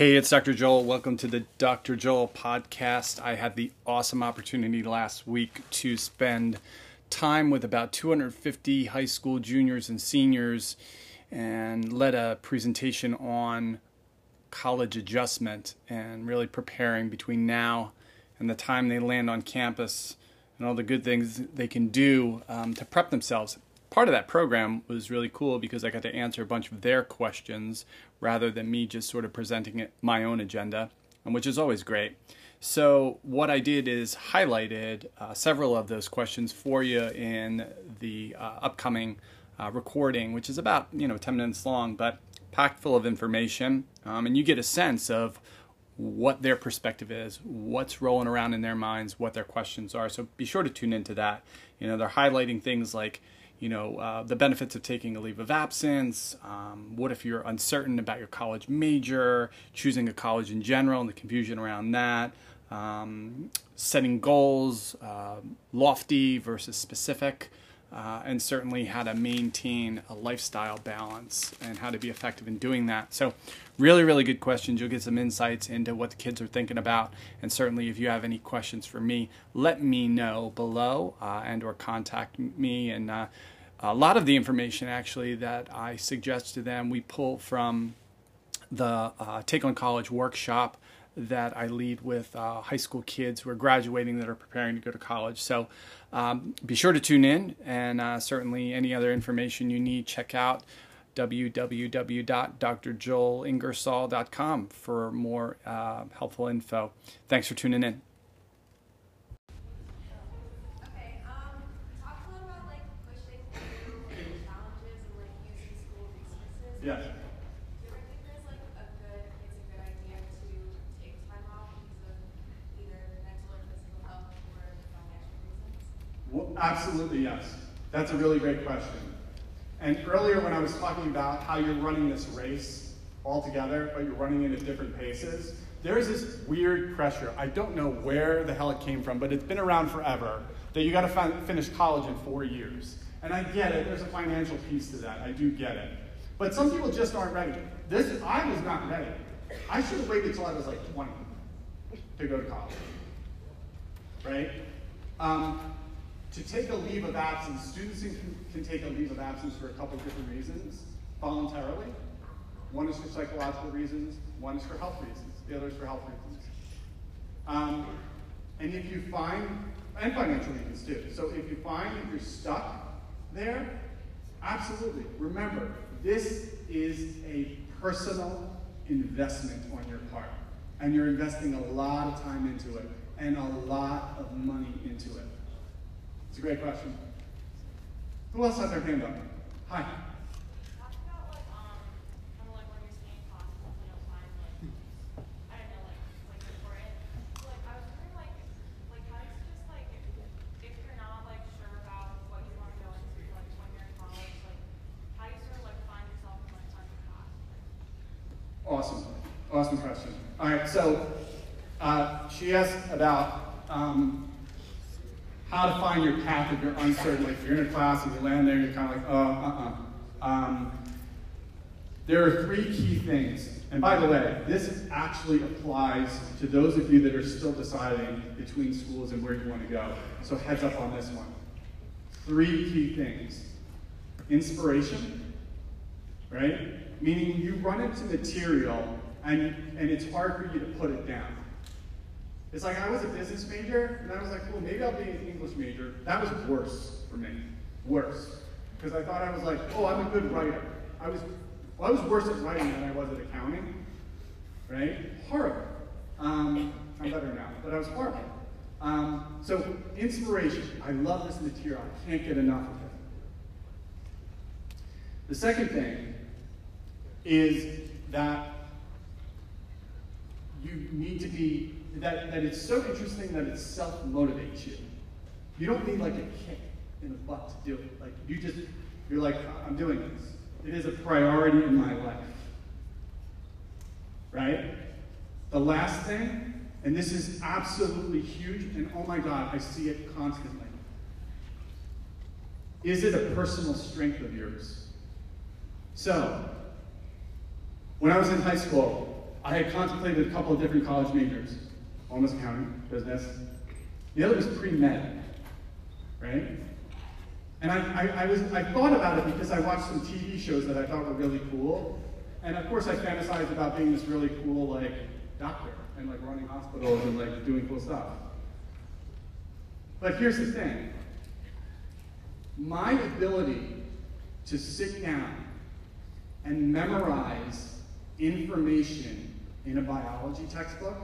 Hey, it's Dr. Joel. Welcome to the Dr. Joel podcast. I had the awesome opportunity last week to spend time with about 250 high school juniors and seniors and led a presentation on college adjustment and really preparing between now and the time they land on campus and all the good things they can do um, to prep themselves. Part of that program was really cool because I got to answer a bunch of their questions rather than me just sort of presenting it, my own agenda, which is always great. So what I did is highlighted uh, several of those questions for you in the uh, upcoming uh, recording, which is about you know 10 minutes long, but packed full of information, um, and you get a sense of what their perspective is, what's rolling around in their minds, what their questions are. So be sure to tune into that. You know, they're highlighting things like you know, uh, the benefits of taking a leave of absence. Um, what if you're uncertain about your college major, choosing a college in general, and the confusion around that. Um, setting goals, uh, lofty versus specific, uh, and certainly how to maintain a lifestyle balance and how to be effective in doing that. So, really, really good questions. You'll get some insights into what the kids are thinking about, and certainly, if you have any questions for me, let me know below uh, and/or contact me. And uh, a lot of the information actually that I suggest to them, we pull from the uh, Take on College workshop that I lead with uh, high school kids who are graduating that are preparing to go to college. So um, be sure to tune in, and uh, certainly any other information you need, check out www.drjoelingersoll.com for more uh, helpful info. Thanks for tuning in. Yes. Well, absolutely, yes. That's a really great question. And earlier, when I was talking about how you're running this race all together, but you're running it at different paces, there's this weird pressure. I don't know where the hell it came from, but it's been around forever that you got to finish college in four years. And I get it. There's a financial piece to that. I do get it. But some people just aren't ready. This I was not ready. I should have waited until I was like 20 to go to college. Right? Um, to take a leave of absence, students can, can take a leave of absence for a couple different reasons voluntarily. One is for psychological reasons, one is for health reasons, the other is for health reasons. Um, and if you find, and financial reasons too. So if you find that you're stuck there, absolutely. Remember, this is a personal investment on your part. And you're investing a lot of time into it and a lot of money into it. A great question. Who else has their hand up? Hi. Awesome. Awesome question. All right, so uh, she asked about um, how to find your path if you're uncertain. Like if you're in a class and you land there, you're kind of like, oh, uh-uh. Um, there are three key things. And by the way, this actually applies to those of you that are still deciding between schools and where you want to go. So heads up on this one. Three key things. Inspiration, right? meaning you run into material and, and it's hard for you to put it down. It's like I was a business major, and I was like, well, maybe I'll be an English major. That was worse for me. Worse. Because I thought I was like, oh, I'm a good writer. I was, well, I was worse at writing than I was at accounting. Right? Horrible. Um, I'm better now, but I was horrible. Um, so, inspiration. I love this material. I can't get enough of it. The second thing is that you need to be, that, that it's so interesting that it self motivates you. You don't need like a kick in the butt to do it. Like, you just, you're like, I'm doing this. It is a priority in my life. Right? The last thing, and this is absolutely huge, and oh my God, I see it constantly. Is it a personal strength of yours? So, when I was in high school, I had contemplated a couple of different college majors. Was accounting, business. The other was pre-med, right? And I, I, I, was, I thought about it because I watched some TV shows that I thought were really cool. And of course I fantasized about being this really cool like doctor and like running hospitals and like doing cool stuff. But here's the thing. My ability to sit down and memorize information in a biology textbook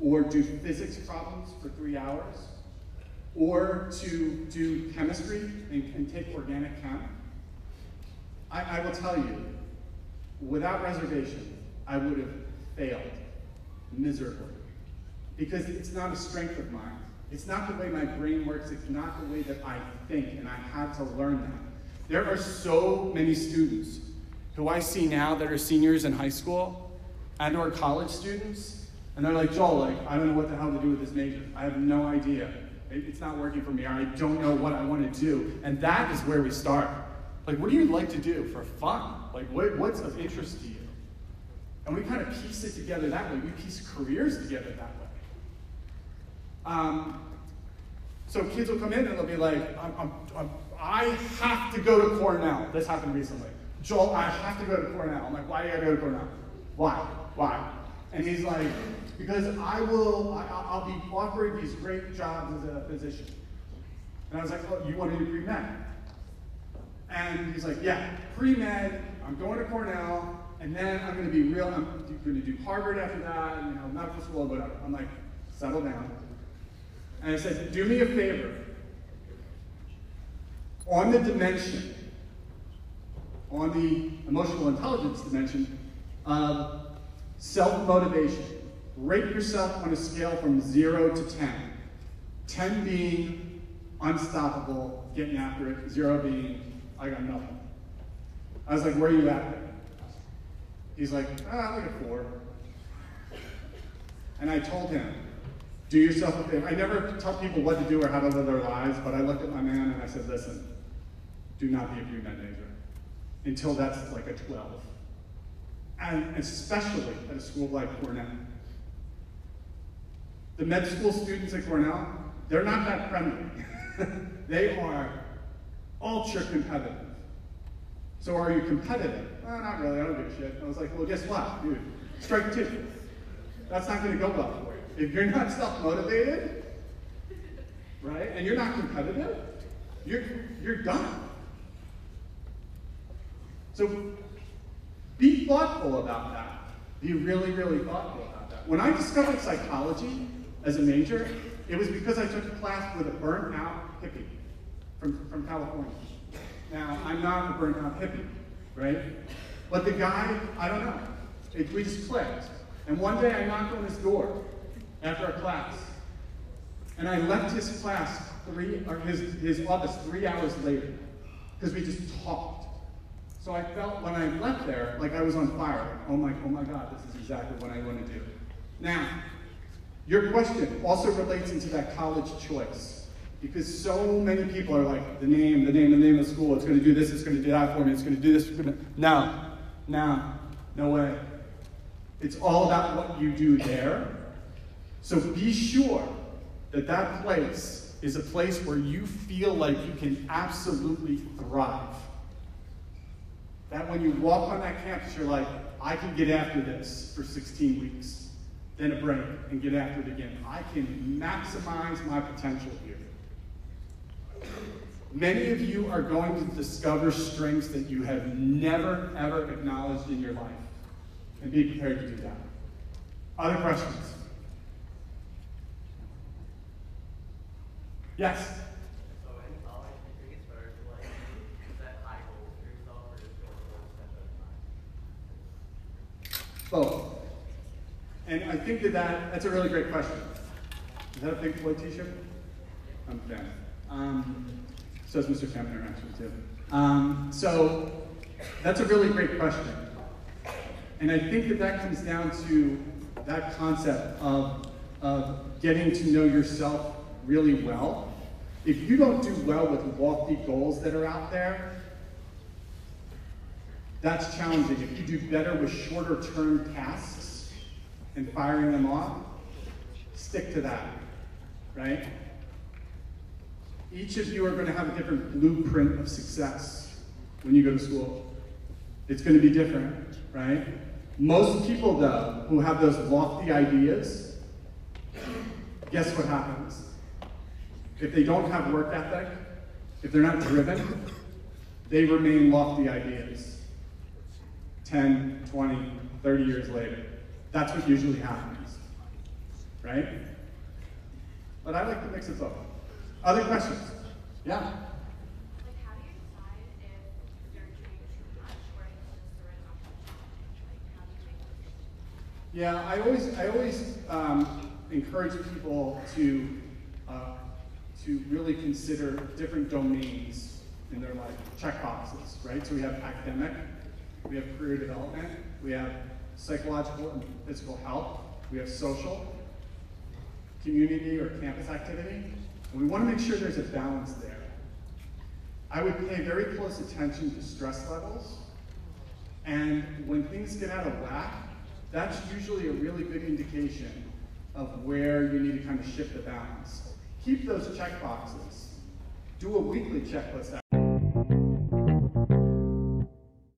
or do physics problems for three hours or to do chemistry and, take organic chem, I, I will tell you, without reservation, I would have failed miserably. Because it's not a strength of mine. It's not the way my brain works. It's not the way that I think, and I had to learn that. There are so many students who I see now that are seniors in high school and or college students, and they're like, Joel, like, I don't know what the hell to do with this major. I have no idea. It's not working for me. I don't know what I want to do. And that is where we start. Like, what do you like to do for fun? Like, what, what's of interest to you? And we kind of piece it together that way. We piece careers together that way. Um, so kids will come in and they'll be like, I'm, I'm, I'm, i have to go to Cornell. This happened recently. Joel, I have to go to Cornell. I'm like, why do you gotta go to Cornell? Why? Why? And he's like, because I will, I, will be offering these great jobs as a physician. And I was like, oh, you want to do pre-med? And he's like, yeah, pre-med, I'm going to Cornell, and then I'm going to be real, I'm going to do Harvard after that, and, you know, medical school, whatever. I'm like, settle down. And I said, do me a favor. On the dimension, on the emotional intelligence dimension of self-motivation, rate yourself on a scale from zero to 10. 10 being unstoppable, getting after it, zero being, I got nothing. I was like, where are you at? He's like, ah, like a four. And I told him, do yourself a favor. I never tell people what to do or how to live their lives, but I looked at my man and I said, listen, do not be a pre-med major until that's like a 12. And especially at a school like Cornell. The med school students at Cornell, they're not that friendly. they are ultra competitive. So are you competitive? Not really, I don't give a shit. I was like, well, guess what, dude? Strike two. That's not gonna go well for you. If you're not self-motivated, right, and you're not competitive, you're, you're done. So thoughtful about that. Be really, really thoughtful about that. When I discovered psychology as a major, it was because I took a class with a burnt out hippie from, from California. Now, I'm not a burnt out hippie, right? But the guy, I don't know. It, we just clicked. And one day I knocked on his door after a class. And I left his class three, or his, his office three hours later because we just talked. So I felt when I left there like I was on fire. Oh my, oh my God, this is exactly what I want to do. Now, your question also relates into that college choice. Because so many people are like, the name, the name, the name of the school, it's going to do this, it's going to do that for me, it's going to do this, to. No, no, no way. It's all about what you do there. So be sure that that place is a place where you feel like you can absolutely thrive. When you walk on that campus, you're like, I can get after this for 16 weeks, then a break, and get after it again. I can maximize my potential here. Many of you are going to discover strengths that you have never, ever acknowledged in your life. And be prepared to do that. Other questions? Yes? And I think that, that that's a really great question. Is that a Pink Floyd t-shirt? I'm a. Um, so is Mr. Kempner, actually, too. Um, so that's a really great question. And I think that that comes down to that concept of, of getting to know yourself really well. If you don't do well with lofty goals that are out there, That's challenging. If you do better with shorter term tasks and firing them off, stick to that, right? Each of you are going to have a different blueprint of success when you go to school. It's going to be different, right? Most people, though, who have those lofty ideas, guess what happens? If they don't have work ethic, if they're not driven, they remain lofty ideas 10, 20, 30 years later. That's what usually happens, right? But I like to mix it up. Other questions? Yeah? Like, how do you decide if you're doing too much or if it's the right option? Like, how do you make the Yeah, I always, I always um, encourage people to, uh, to really consider different domains in their life, check boxes, right? So we have academic, we have career development, we have psychological and physical health, we have social, community or campus activity, and we want to make sure there's a balance there. I would pay very close attention to stress levels, and when things get out of whack, that's usually a really good indication of where you need to kind of shift the balance. Keep those check boxes. Do a weekly checklist